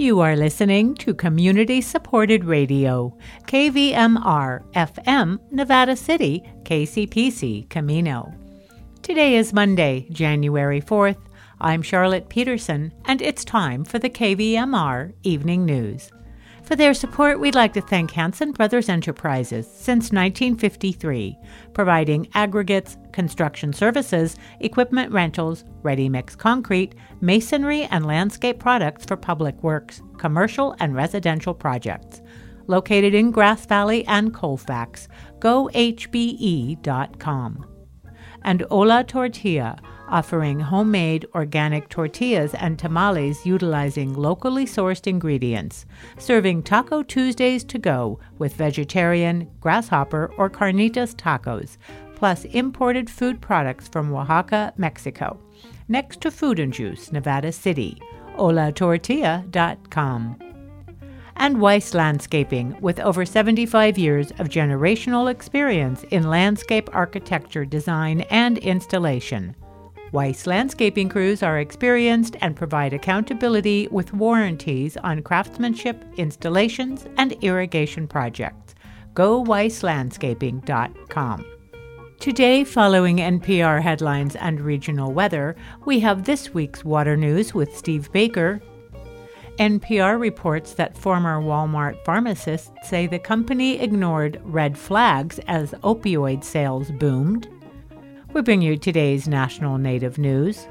You are listening to community supported radio, KVMR FM, Nevada City, KCPC, Camino. Today is Monday, January 4th. I'm Charlotte Peterson, and it's time for the KVMR Evening News. For their support, we'd like to thank Hanson Brothers Enterprises since 1953, providing aggregates, construction services, equipment rentals, ready mix concrete, masonry, and landscape products for public works, commercial, and residential projects. Located in Grass Valley and Colfax, gohbe.com. And Ola Tortilla offering homemade organic tortillas and tamales utilizing locally sourced ingredients, serving Taco Tuesdays to go with vegetarian, grasshopper, or carnitas tacos, plus imported food products from Oaxaca, Mexico. Next to Food and Juice, Nevada City, olatortilla.com and Weiss Landscaping, with over 75 years of generational experience in landscape architecture design and installation. Weiss landscaping crews are experienced and provide accountability with warranties on craftsmanship, installations, and irrigation projects. Go weisslandscaping.com. Today, following NPR headlines and regional weather, we have this week's water news with Steve Baker. NPR reports that former Walmart pharmacists say the company ignored red flags as opioid sales boomed. We bring you today's national native news.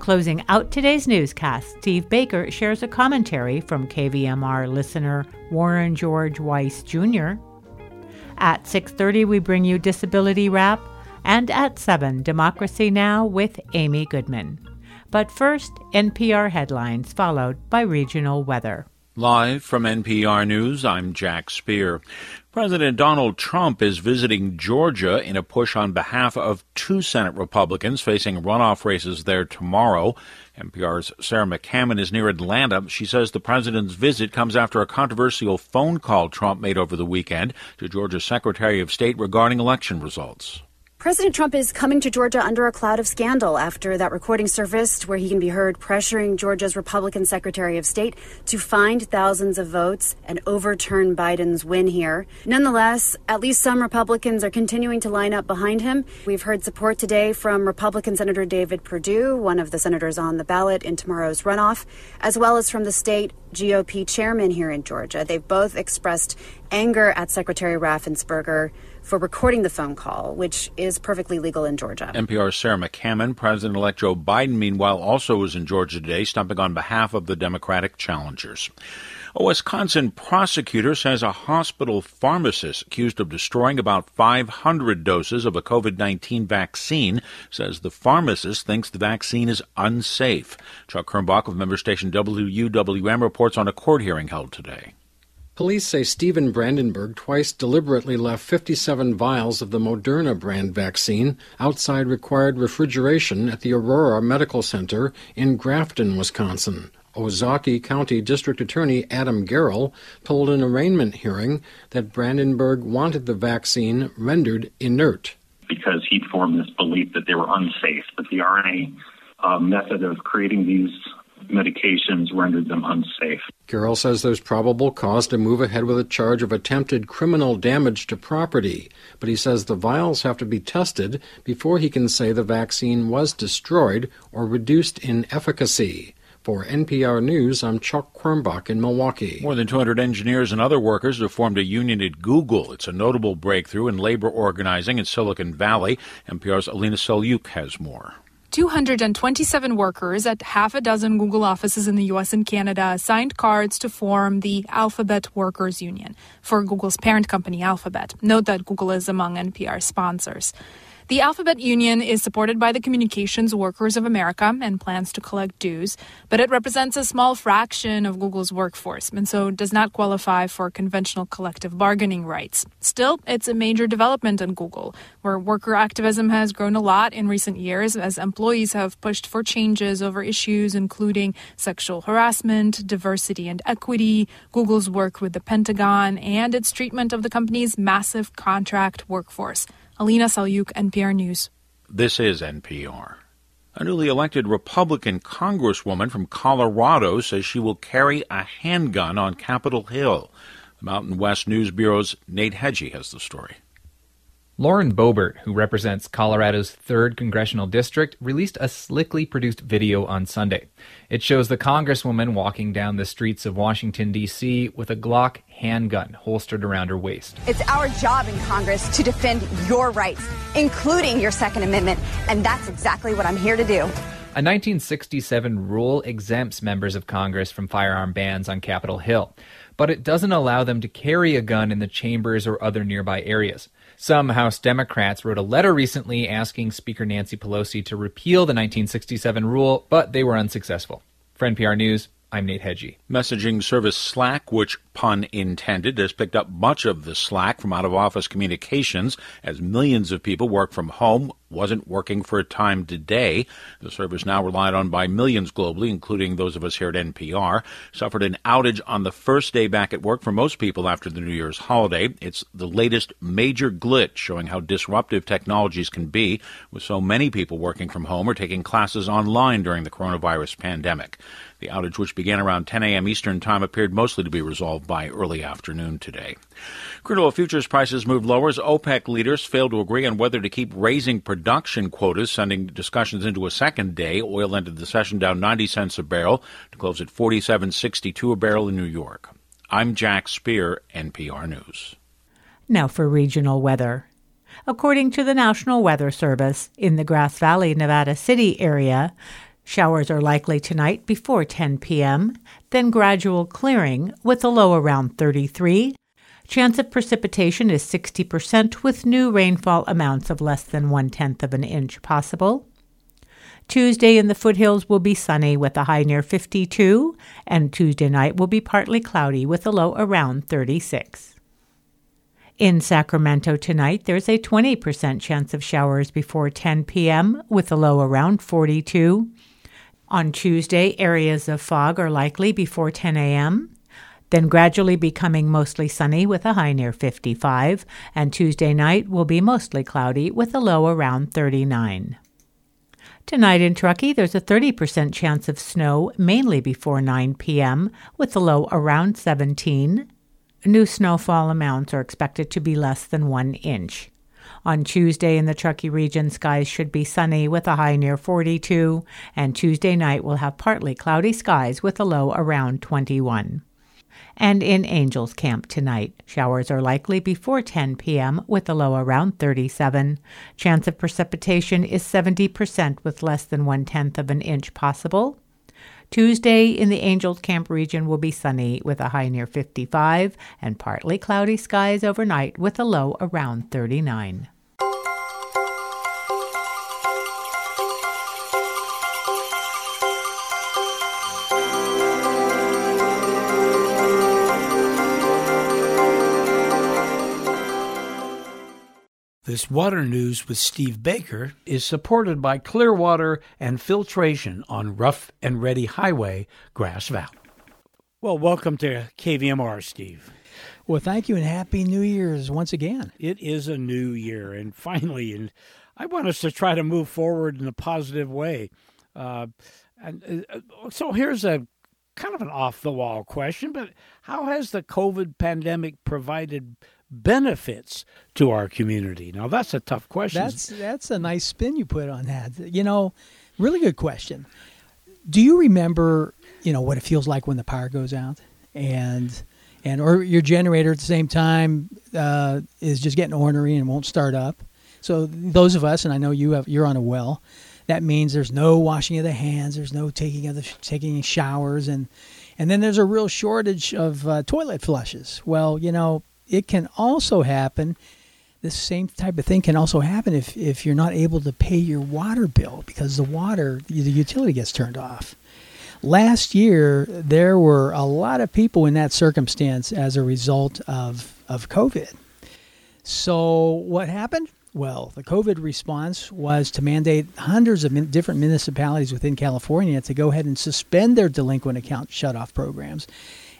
Closing out today's newscast, Steve Baker shares a commentary from KVMR listener Warren George Weiss Jr. At 6:30 we bring you Disability Wrap and at 7 Democracy Now with Amy Goodman. But first, NPR headlines followed by regional weather. Live from NPR News, I'm Jack Speer. President Donald Trump is visiting Georgia in a push on behalf of two Senate Republicans facing runoff races there tomorrow. NPR's Sarah McCammon is near Atlanta. She says the president's visit comes after a controversial phone call Trump made over the weekend to Georgia's Secretary of State regarding election results. President Trump is coming to Georgia under a cloud of scandal after that recording surfaced where he can be heard pressuring Georgia's Republican Secretary of State to find thousands of votes and overturn Biden's win here. Nonetheless, at least some Republicans are continuing to line up behind him. We've heard support today from Republican Senator David Perdue, one of the senators on the ballot in tomorrow's runoff, as well as from the state GOP chairman here in Georgia. They've both expressed anger at Secretary Raffensperger for recording the phone call, which is perfectly legal in Georgia. NPR's Sarah McCammon, President elect Joe Biden, meanwhile, also was in Georgia today, stumping on behalf of the Democratic challengers. A Wisconsin prosecutor says a hospital pharmacist accused of destroying about 500 doses of a COVID 19 vaccine says the pharmacist thinks the vaccine is unsafe. Chuck Quirmbach of member station WUWM reports on a court hearing held today. Police say Steven Brandenburg twice deliberately left 57 vials of the Moderna brand vaccine outside required refrigeration at the Aurora Medical Center in Grafton, Wisconsin. Ozaukee County District Attorney Adam Gerol told an arraignment hearing that Brandenburg wanted the vaccine rendered inert. Because he formed this belief that they were unsafe, that the RNA uh, method of creating these medications rendered them unsafe. Gerol says there's probable cause to move ahead with a charge of attempted criminal damage to property, but he says the vials have to be tested before he can say the vaccine was destroyed or reduced in efficacy. For NPR News, I'm Chuck Quirmbach in Milwaukee. More than 200 engineers and other workers have formed a union at Google. It's a notable breakthrough in labor organizing in Silicon Valley. NPR's Alina Selyukh has more. 227 workers at half a dozen Google offices in the US and Canada signed cards to form the Alphabet Workers Union for Google's parent company, Alphabet. Note that Google is among NPR sponsors. The Alphabet Union is supported by the Communications Workers of America and plans to collect dues, but it represents a small fraction of Google's workforce and so does not qualify for conventional collective bargaining rights. Still, it's a major development in Google, where worker activism has grown a lot in recent years as employees have pushed for changes over issues including sexual harassment, diversity and equity, Google's work with the Pentagon, and its treatment of the company's massive contract workforce. Alina Selyukh, NPR News. This is NPR. A newly elected Republican congresswoman from Colorado says she will carry a handgun on Capitol Hill. The Mountain West News Bureau's Nate Hegyi has the story. Lauren Boebert, who represents Colorado's 3rd Congressional District, released a slickly produced video on Sunday. It shows the Congresswoman walking down the streets of Washington, D.C. with a Glock handgun holstered around her waist. It's our job in Congress to defend your rights, including your Second Amendment, and that's exactly what I'm here to do. A 1967 rule exempts members of Congress from firearm bans on Capitol Hill, but it doesn't allow them to carry a gun in the chambers or other nearby areas. Some House Democrats wrote a letter recently asking Speaker Nancy Pelosi to repeal the 1967 rule, but they were unsuccessful. For NPR News, I'm Nate Hegyi. Messaging service Slack, which pun intended, has picked up much of the slack from out of office communications as millions of people work from home, wasn't working for a time today. The service now relied on by millions globally, including those of us here at NPR, suffered an outage on the first day back at work for most people after the New Year's holiday. It's the latest major glitch showing how disruptive technologies can be, with so many people working from home or taking classes online during the coronavirus pandemic. The outage, which began around 10 a.m. Eastern Time, appeared mostly to be resolved by early afternoon today. Crude oil futures prices moved lower as OPEC leaders failed to agree on whether to keep raising production quotas, sending discussions into a second day. Oil ended the session down 90 cents a barrel to close at 47.62 a barrel in New York. I'm Jack Speer, NPR News. Now for regional weather. According to the National Weather Service, in the Grass Valley, Nevada City area, Showers are likely tonight before 10 p.m., then gradual clearing with a low around 33. Chance of precipitation is 60% with new rainfall amounts of less than one tenth of an inch possible. Tuesday in the foothills will be sunny with a high near 52, and Tuesday night will be partly cloudy with a low around 36. In Sacramento tonight, there's a 20% chance of showers before 10 p.m. with a low around 42. On Tuesday, areas of fog are likely before 10 a.m., then gradually becoming mostly sunny with a high near 55, and Tuesday night will be mostly cloudy with a low around 39. Tonight in Truckee, there's a 30% chance of snow, mainly before 9 p.m., with a low around 17. New snowfall amounts are expected to be less than one inch. On Tuesday in the Truckee region, skies should be sunny with a high near 42, and Tuesday night will have partly cloudy skies with a low around 21. And in Angels Camp tonight, showers are likely before 10 p.m. with a low around 37. Chance of precipitation is 70% with less than one tenth of an inch possible. Tuesday in the Angels Camp region will be sunny with a high near 55 and partly cloudy skies overnight with a low around 39. This water news with Steve Baker is supported by Clearwater and Filtration on Rough and Ready Highway, Grass Valley. Well, welcome to KVMR, Steve. Well, thank you and happy New Year's once again. It is a new year, and finally, and I want us to try to move forward in a positive way. Uh, and uh, so here's a kind of an off the wall question, but how has the COVID pandemic provided benefits to our community? Now that's a tough question. That's that's a nice spin you put on that. You know, really good question. Do you remember, you know, what it feels like when the power goes out and and or your generator at the same time uh, is just getting ornery and won't start up? So those of us, and I know you have, you're on a well. That means there's no washing of the hands, there's no taking of the taking showers, and and then there's a real shortage of uh, toilet flushes. Well, you know, it can also happen. The same type of thing can also happen if, if you're not able to pay your water bill because the water, the utility gets turned off. Last year, there were a lot of people in that circumstance as a result of, of COVID. So, what happened? Well, the COVID response was to mandate hundreds of different municipalities within California to go ahead and suspend their delinquent account shutoff programs,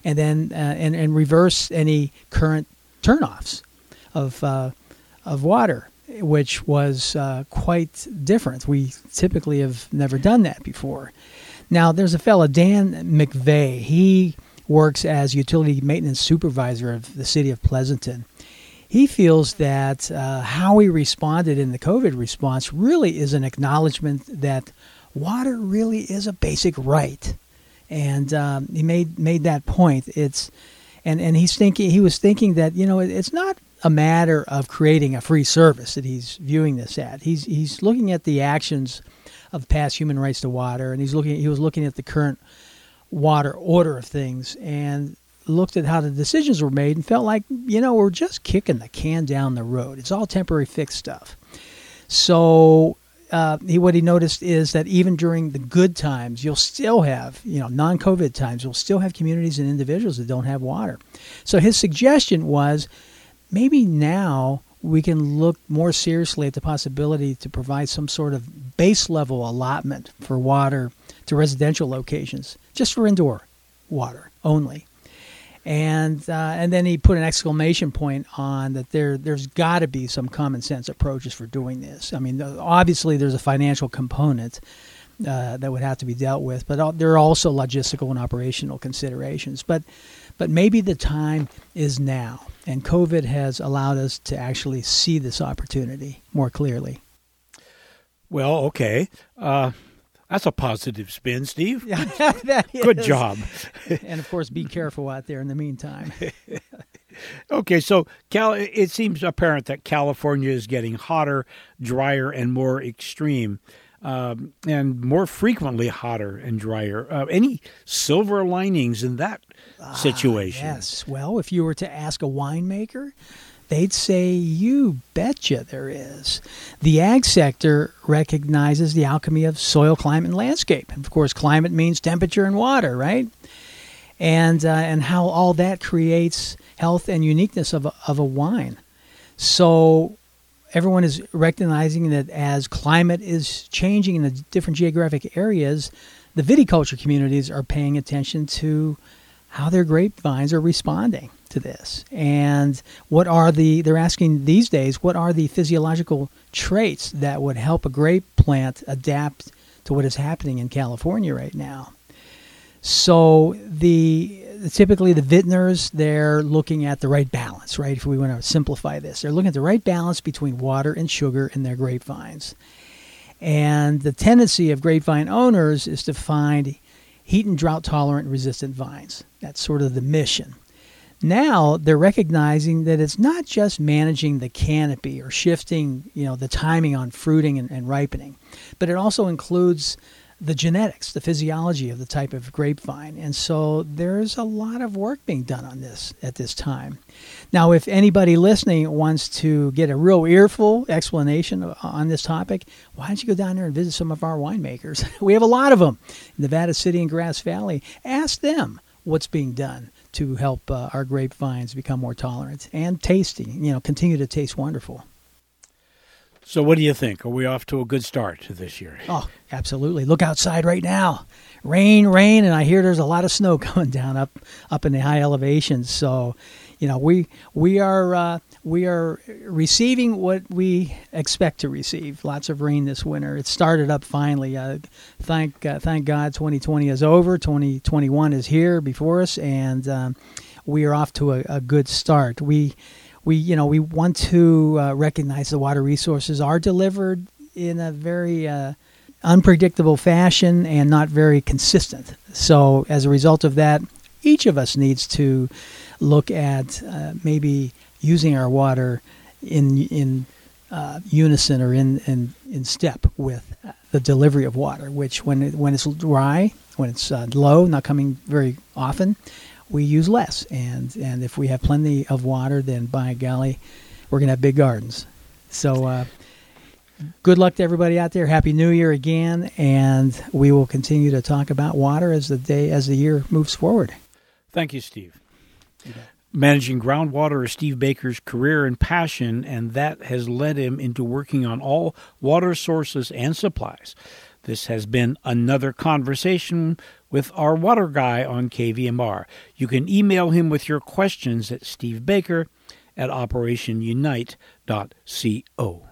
and then uh, and, and reverse any current turnoffs of uh, of water. which was uh, quite different. We typically have never done that before. Now, there's a fellow, Dan McVeigh. He works as utility maintenance supervisor of the city of Pleasanton. He feels that uh, how we responded in the COVID response really is an acknowledgement that water really is a basic right, and um, he made made that point. It's and and he's thinking he was thinking that you know it's not a matter of creating a free service that he's viewing this at. He's he's looking at the actions of past human rights to water, and he's looking he was looking at the current water order of things and looked at how the decisions were made and felt like you know we're just kicking the can down the road. It's all temporary fix stuff. So uh, he, what he noticed is that even during the good times, you'll still have, you know, non-COVID times, you'll still have communities and individuals that don't have water. So his suggestion was maybe now we can look more seriously at the possibility to provide some sort of base level allotment for water to residential locations, just for indoor water only. And uh, and then he put an exclamation point on that there there's got to be some common sense approaches for doing this. I mean, obviously there's a financial component uh, that would have to be dealt with, but there are also logistical and operational considerations. But but maybe the time is now and COVID has allowed us to actually see this opportunity more clearly. Well, okay. Uh, that's a positive spin, Steve. Good job. and of course, be careful out there in the meantime. okay, so Cal, it seems apparent that California is getting hotter, drier, and more extreme um, and more frequently hotter and drier. Uh, any silver linings in that ah, situation? Yes. Well, if you were to ask a winemaker, they'd say, You betcha there is. The ag sector recognizes the alchemy of soil, climate, and landscape. And of course, climate means temperature and water, right? And, uh, and how all that creates health and uniqueness of a, of a wine. So everyone is recognizing that as climate is changing in the different geographic areas, the viticulture communities are paying attention to how their grapevines are responding to this and what are the they're asking these days what are the physiological traits that would help a grape plant adapt to what is happening in California right now so the typically the vintners they're looking at the right balance, right? If we want to simplify this, they're looking at the right balance between water and sugar in their grapevines. And the tendency of grapevine owners is to find heat and drought tolerant resistant vines. That's sort of the mission. Now they're recognizing that it's not just managing the canopy or shifting, you know, the timing on fruiting and, and ripening, but it also includes the genetics, the physiology of the type of grapevine. And so there's a lot of work being done on this at this time. Now, if anybody listening wants to get a real earful explanation on this topic, why don't you go down there and visit some of our winemakers? we have a lot of them in Nevada City and Grass Valley. Ask them what's being done to help uh, our grapevines become more tolerant and tasty, you know, continue to taste wonderful. So, what do you think? Are we off to a good start this year? Oh, absolutely. Look outside right now. Rain, rain, and I hear there's a lot of snow coming down up up in the high elevations. So, you know, we we are uh, we are receiving what we expect to receive. Lots of rain this winter. It started up finally. Uh, thank uh, thank God, 2020 is over. 2021 is here before us, and um, we are off to a, a good start. We we you know we want to uh, recognize the water resources are delivered in a very uh, unpredictable fashion and not very consistent. So as a result of that, each of us needs to look at uh, maybe using our water in in uh, unison or in, in in step with the delivery of water. Which when it, when it's dry, when it's uh, low, not coming very often, we use less. And and if we have plenty of water, then by golly, we're gonna have big gardens. So. Uh, good luck to everybody out there. Happy New Year again, and we will continue to talk about water as the day as the year moves forward. Thank you, Steve. Managing groundwater is Steve Baker's career and passion, and that has led him into working on all water sources and supplies. This has been another conversation with our water guy on KVMR. You can email him with your questions at stevebaker at operationunite.co.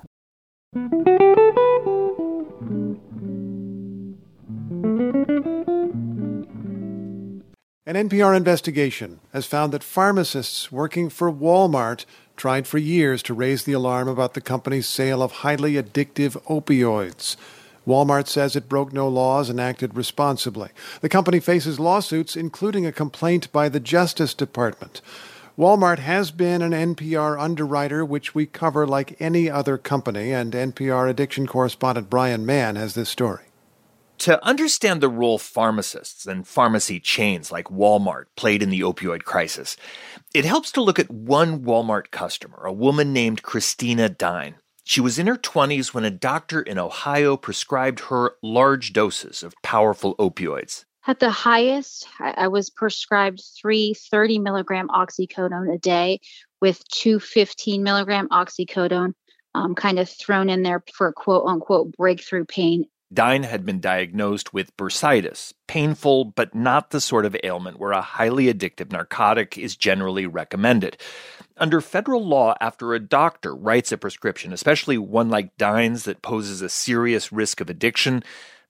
An NPR investigation has found that pharmacists working for Walmart tried for years to raise the alarm about the company's sale of highly addictive opioids. Walmart says it broke no laws and acted responsibly. The company faces lawsuits, including a complaint by the Justice Department. Walmart has been an NPR underwriter, which we cover like any other company, and NPR addiction correspondent Brian Mann has this story. To understand the role pharmacists and pharmacy chains like Walmart played in the opioid crisis, it helps to look at one Walmart customer, a woman named Christina Dine. She was in her 20s when a doctor in Ohio prescribed her large doses of powerful opioids. At the highest, I was prescribed three 30 milligram oxycodone a day with two 15 milligram oxycodone um, kind of thrown in there for quote unquote breakthrough pain Dine had been diagnosed with bursitis, painful but not the sort of ailment where a highly addictive narcotic is generally recommended. Under federal law, after a doctor writes a prescription, especially one like Dine's that poses a serious risk of addiction,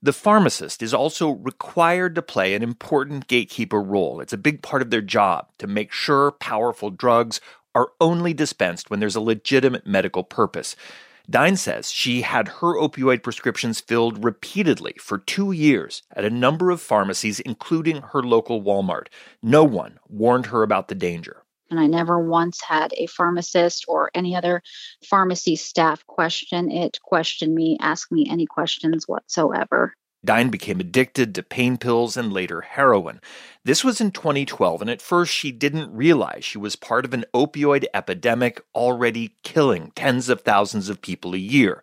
the pharmacist is also required to play an important gatekeeper role. It's a big part of their job to make sure powerful drugs are only dispensed when there's a legitimate medical purpose. Dine says she had her opioid prescriptions filled repeatedly for two years at a number of pharmacies, including her local Walmart. No one warned her about the danger. And I never once had a pharmacist or any other pharmacy staff question it, question me, ask me any questions whatsoever. Dine became addicted to pain pills and later heroin. This was in 2012, and at first she didn't realize she was part of an opioid epidemic already killing tens of thousands of people a year.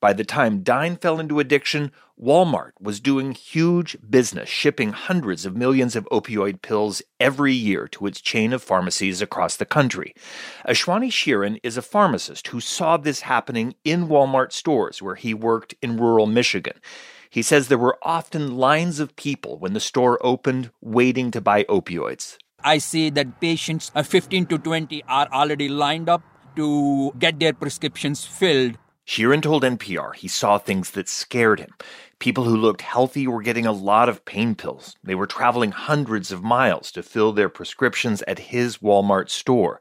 By the time Dine fell into addiction, Walmart was doing huge business shipping hundreds of millions of opioid pills every year to its chain of pharmacies across the country. Ashwani Sheeran is a pharmacist who saw this happening in Walmart stores where he worked in rural Michigan. He says there were often lines of people when the store opened waiting to buy opioids. I see that patients, uh, 15 to 20, are already lined up to get their prescriptions filled. Sheeran told NPR he saw things that scared him. People who looked healthy were getting a lot of pain pills. They were traveling hundreds of miles to fill their prescriptions at his Walmart store.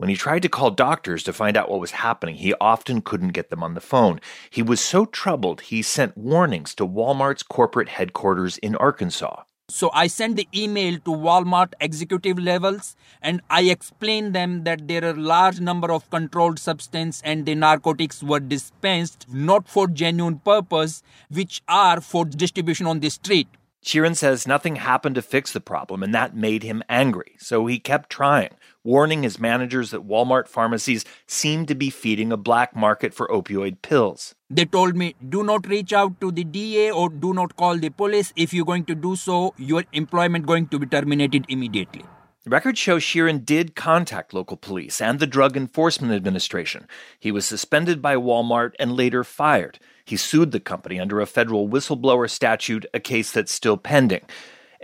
When he tried to call doctors to find out what was happening, he often couldn't get them on the phone. He was so troubled, he sent warnings to Walmart's corporate headquarters in Arkansas. So I sent the email to Walmart executive levels and I explained them that there are large number of controlled substance and the narcotics were dispensed not for genuine purpose which are for distribution on the street. Sheeran says nothing happened to fix the problem and that made him angry. So he kept trying warning his managers that Walmart pharmacies seemed to be feeding a black market for opioid pills. They told me, do not reach out to the DA or do not call the police. If you're going to do so, your employment going to be terminated immediately. Records show Sheeran did contact local police and the Drug Enforcement Administration. He was suspended by Walmart and later fired. He sued the company under a federal whistleblower statute, a case that's still pending.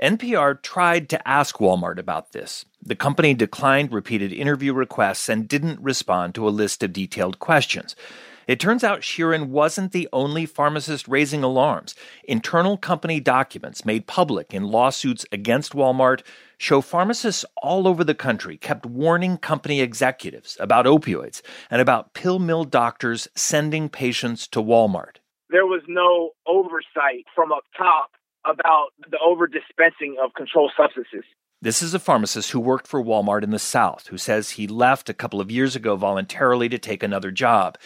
NPR tried to ask Walmart about this. The company declined repeated interview requests and didn't respond to a list of detailed questions. It turns out Sheeran wasn't the only pharmacist raising alarms. Internal company documents made public in lawsuits against Walmart show pharmacists all over the country kept warning company executives about opioids and about pill mill doctors sending patients to Walmart. There was no oversight from up top about the over dispensing of controlled substances. This is a pharmacist who worked for Walmart in the South who says he left a couple of years ago voluntarily to take another job.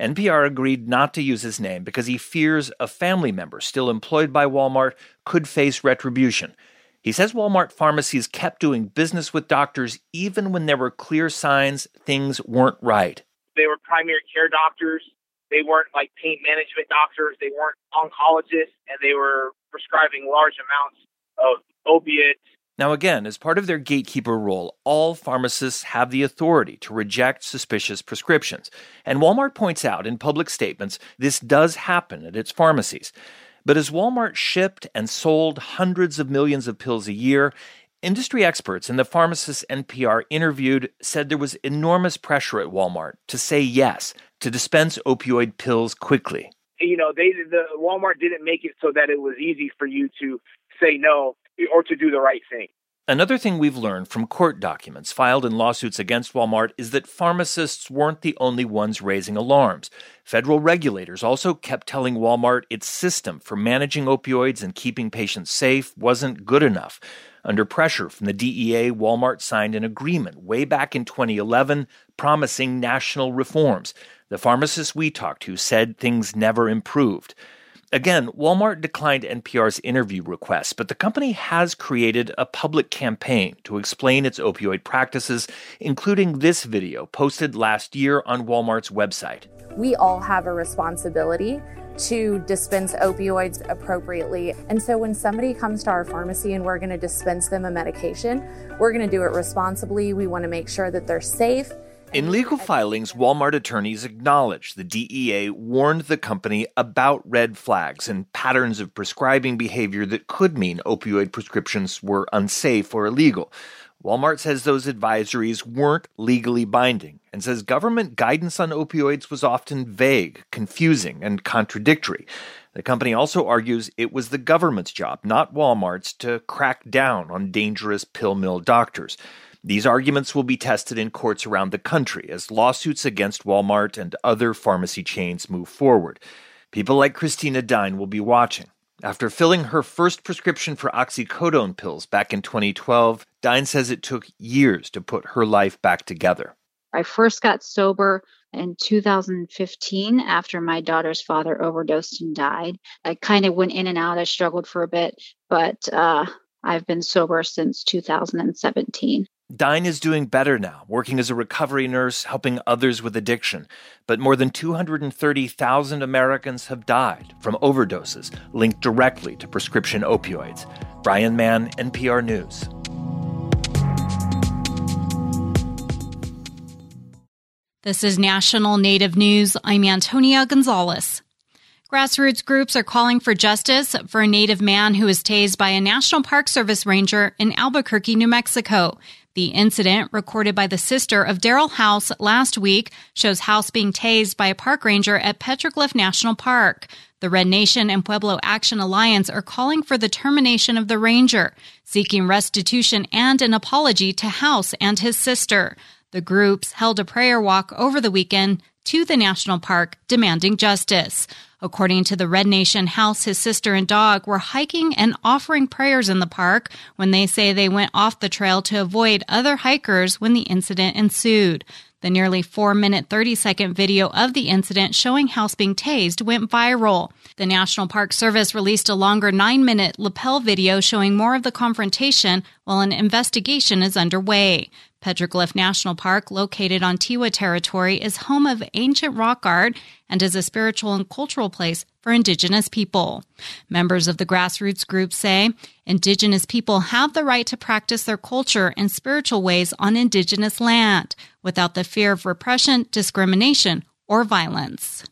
NPR agreed not to use his name because he fears a family member still employed by Walmart could face retribution. He says Walmart pharmacies kept doing business with doctors even when there were clear signs things weren't right. They were primary care doctors. They weren't like pain management doctors. They weren't oncologists, and they were prescribing large amounts of opiates. Now, again, as part of their gatekeeper role, all pharmacists have the authority to reject suspicious prescriptions. And Walmart points out in public statements this does happen at its pharmacies. But as Walmart shipped and sold hundreds of millions of pills a year, Industry experts and the pharmacists NPR interviewed said there was enormous pressure at Walmart to say yes to dispense opioid pills quickly. You know, they the Walmart didn't make it so that it was easy for you to say no or to do the right thing. Another thing we've learned from court documents filed in lawsuits against Walmart is that pharmacists weren't the only ones raising alarms. Federal regulators also kept telling Walmart its system for managing opioids and keeping patients safe wasn't good enough. Under pressure from the DEA, Walmart signed an agreement way back in 2011 promising national reforms. The pharmacists we talked to said things never improved. Again, Walmart declined NPR's interview request, but the company has created a public campaign to explain its opioid practices, including this video posted last year on Walmart's website. We all have a responsibility to dispense opioids appropriately. And so when somebody comes to our pharmacy and we're going to dispense them a medication, we're going to do it responsibly. We want to make sure that they're safe in legal filings, Walmart attorneys acknowledged the DEA warned the company about red flags and patterns of prescribing behavior that could mean opioid prescriptions were unsafe or illegal. Walmart says those advisories weren't legally binding and says government guidance on opioids was often vague, confusing, and contradictory. The company also argues it was the government's job, not Walmart's, to crack down on dangerous pill mill doctors. These arguments will be tested in courts around the country as lawsuits against Walmart and other pharmacy chains move forward. People like Christina Dine will be watching. After filling her first prescription for oxycodone pills back in 2012, Dine says it took years to put her life back together. I first got sober in 2015 after my daughter's father overdosed and died. I kind of went in and out. I struggled for a bit, but uh, I've been sober since 2017. Dine is doing better now, working as a recovery nurse, helping others with addiction. But more than 230,000 Americans have died from overdoses linked directly to prescription opioids. Brian Mann, NPR News. This is National Native News. I'm Antonia Gonzalez. Grassroots groups are calling for justice for a Native man who was tased by a National Park Service ranger in Albuquerque, New Mexico. The incident, recorded by the sister of Darrell House last week, shows House being tased by a park ranger at Petroglyph National Park. The Red Nation and Pueblo Action Alliance are calling for the termination of the ranger, seeking restitution and an apology to House and his sister. The groups held a prayer walk over the weekend to the national park demanding justice. According to the Red Nation House, his sister and dog were hiking and offering prayers in the park when they say they went off the trail to avoid other hikers when the incident ensued. The nearly 4 minute 30 second video of the incident showing House being tased went viral. The National Park Service released a longer 9 minute lapel video showing more of the confrontation while an investigation is underway. Petroglyph National Park, located on Tiwa territory, is home of ancient rock art and is a spiritual and cultural place for Indigenous people. Members of the grassroots group say Indigenous people have the right to practice their culture and spiritual ways on Indigenous land without the fear of repression, discrimination, or violence.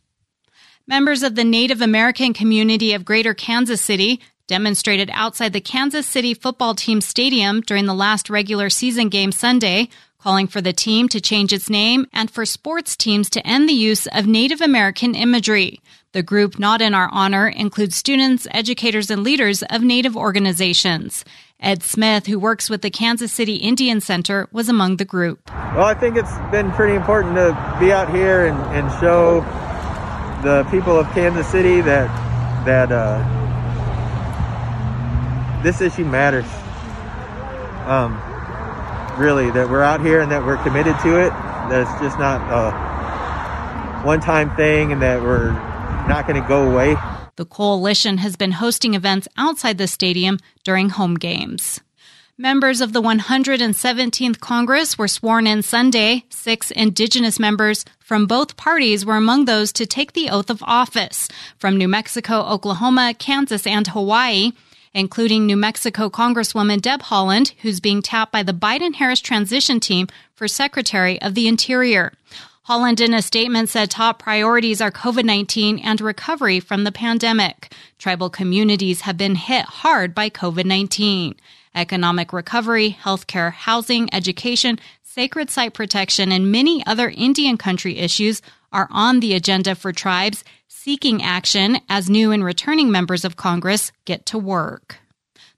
Members of the Native American community of Greater Kansas City demonstrated outside the Kansas City football team stadium during the last regular season game Sunday, calling for the team to change its name and for sports teams to end the use of Native American imagery. The group Not in Our Honor includes students, educators, and leaders of Native organizations. Ed Smith, who works with the Kansas City Indian Center, was among the group. Well, I think it's been pretty important to be out here and, and show the people of Kansas City that that uh, this issue matters. Um, really, that we're out here and that we're committed to it. That it's just not a one-time thing, and that we're not going to go away. The coalition has been hosting events outside the stadium during home games. Members of the 117th Congress were sworn in Sunday. Six Indigenous members from both parties were among those to take the oath of office from New Mexico, Oklahoma, Kansas, and Hawaii including New Mexico Congresswoman Deb Haaland, who's being tapped by the Biden Harris transition team for Secretary of the Interior. Haaland, in a statement, said top priorities are COVID 19 and recovery from the pandemic. Tribal communities have been hit hard by COVID 19. Economic recovery, healthcare, housing, education, sacred site protection, and many other Indian country issues are on the agenda for tribes seeking action as new and returning members of Congress get to work.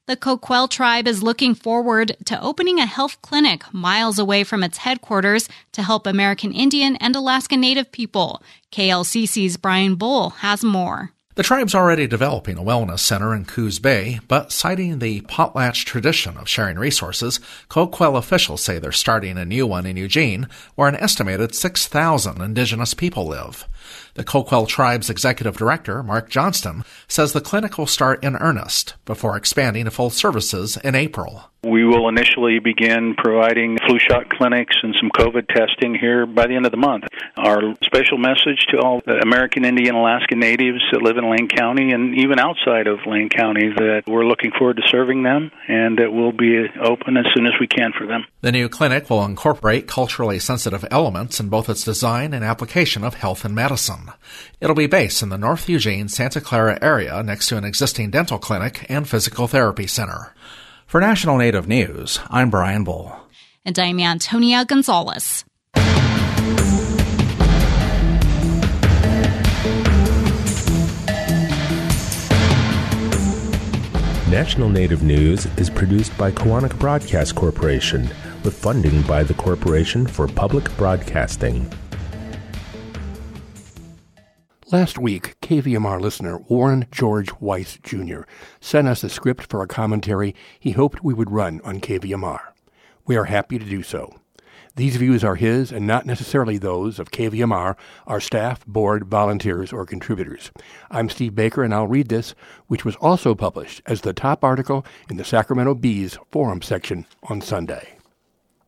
The Coquille tribe is looking forward to opening a health clinic miles away from its headquarters to help American Indian and Alaska Native people. KLCC's Brian Bull has more. The tribe's already developing a wellness center in Coos Bay, but citing the potlatch tradition of sharing resources, Coquille officials say they're starting a new one in Eugene, where an estimated 6,000 indigenous people live. The Coquille Tribe's executive director, Mark Johnston, says the clinic will start in earnest before expanding to full services in April. We will initially begin providing flu shot clinics and some COVID testing here by the end of the month. Our special message to all American Indian Alaska Natives that live in Lane County and even outside of Lane County that we're looking forward to serving them and that we'll be open as soon as we can for them. The new clinic will incorporate culturally sensitive elements in both its design and application of health and medicine. It'll be based in the North Eugene, Santa Clara area next to an existing dental clinic and physical therapy center. For National Native News, I'm Brian Bull. And I'm Antonia Gonzalez. National Native News is produced by Koahnic Broadcast Corporation with funding by the Corporation for Public Broadcasting. Last week, KVMR listener Warren George Weiss Jr. sent us a script for a commentary he hoped we would run on KVMR. We are happy to do so. These views are his and not necessarily those of KVMR, our staff, board, volunteers, or contributors. I'm Steve Baker, and I'll read this, which was also published as the top article in the Sacramento Bee's forum section on Sunday.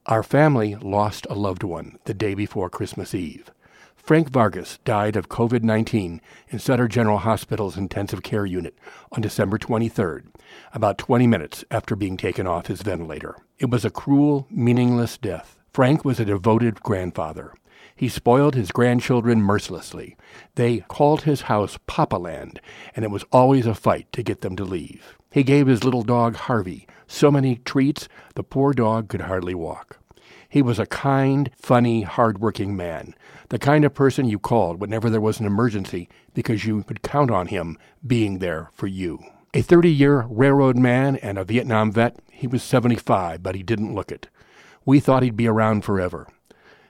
Our family lost a loved one the day before Christmas Eve. Frank Vargas died of COVID 19 in Sutter General Hospital's intensive care unit on December 23rd, about 20 minutes after being taken off his ventilator. It was a cruel, meaningless death. Frank was a devoted grandfather. He spoiled his grandchildren mercilessly. They called his house Papa Land, and it was always a fight to get them to leave. He gave his little dog Harvey so many treats the poor dog could hardly walk. He was a kind, funny, hard-working man, the kind of person you called whenever there was an emergency because you could count on him being there for you. A 30-year railroad man and a Vietnam vet, he was 75, but he didn't look it. We thought he'd be around forever.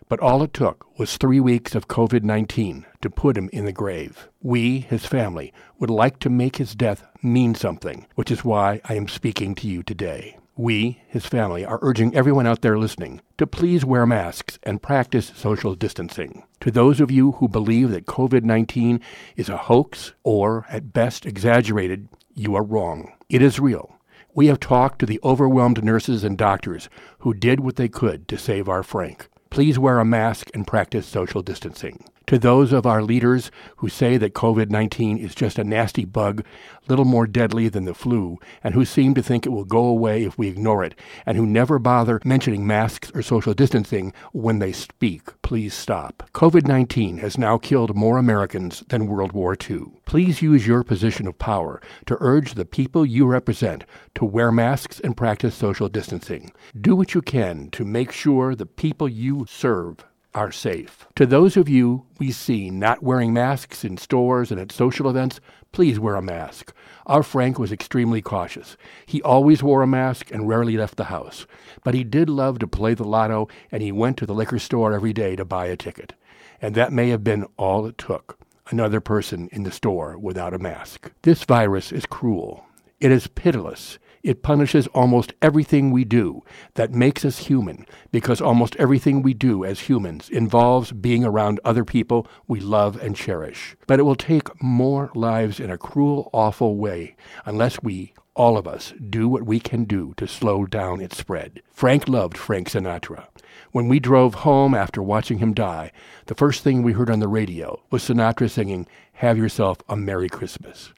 But all it took was three weeks of COVID 19 to put him in the grave. We, his family, would like to make his death mean something, which is why I am speaking to you today. We, his family, are urging everyone out there listening to please wear masks and practice social distancing. To those of you who believe that COVID 19 is a hoax or, at best, exaggerated, you are wrong. It is real. We have talked to the overwhelmed nurses and doctors who did what they could to save our Frank. Please wear a mask and practice social distancing. To those of our leaders who say that COVID 19 is just a nasty bug, little more deadly than the flu, and who seem to think it will go away if we ignore it, and who never bother mentioning masks or social distancing when they speak, please stop. COVID 19 has now killed more Americans than World War II. Please use your position of power to urge the people you represent to wear masks and practice social distancing. Do what you can to make sure the people you serve are safe. To those of you we see not wearing masks in stores and at social events, please wear a mask. Our Frank was extremely cautious. He always wore a mask and rarely left the house. But he did love to play the lotto, and he went to the liquor store every day to buy a ticket. And that may have been all it took another person in the store without a mask. This virus is cruel. It is pitiless. It punishes almost everything we do that makes us human, because almost everything we do as humans involves being around other people we love and cherish. But it will take more lives in a cruel, awful way unless we, all of us, do what we can do to slow down its spread. Frank loved Frank Sinatra. When we drove home after watching him die, the first thing we heard on the radio was Sinatra singing, Have Yourself a Merry Christmas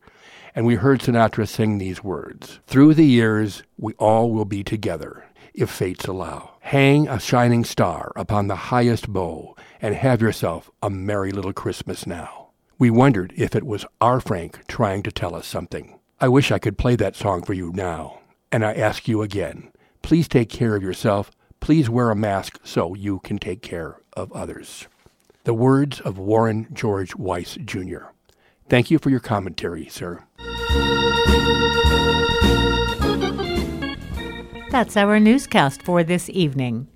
and we heard Sinatra sing these words Through the years, we all will be together. if fates allow. Hang a shining star upon the highest bough and have yourself a merry little Christmas now. We wondered if it was our Frank trying to tell us something. I wish I could play that song for you now. And I ask you again, please take care of yourself. Please wear a mask so you can take care of others. The words of Warren George Weiss, Jr. Thank you for your commentary, sir. That's our newscast for this evening.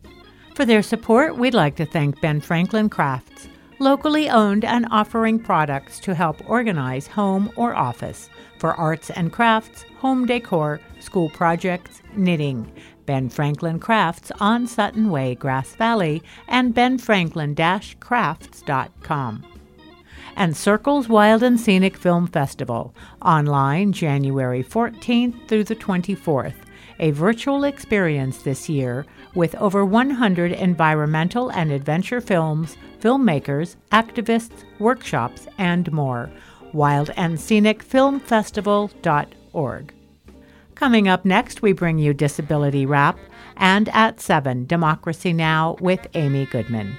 For their support, we'd like to thank Ben Franklin Crafts, locally owned and offering products to help organize home or office for arts and crafts, home decor, school projects, knitting. Ben Franklin Crafts on Sutton Way, Grass Valley, and benfranklin-crafts.com. And SYRCL's Wild and Scenic Film Festival, online January 14th through the 24th, a virtual experience this year with over 100 environmental and adventure films, filmmakers, activists, workshops, and more. Wild and Scenic Film WildandScenicFilmFestival.org. Coming up next, we bring you Disability Wrap, and at 7, Democracy Now! with Amy Goodman.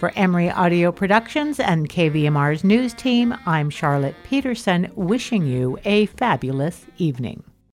For Emery Audio Productions and KVMR's news team, I'm Charlotte Peterson, wishing you a fabulous evening.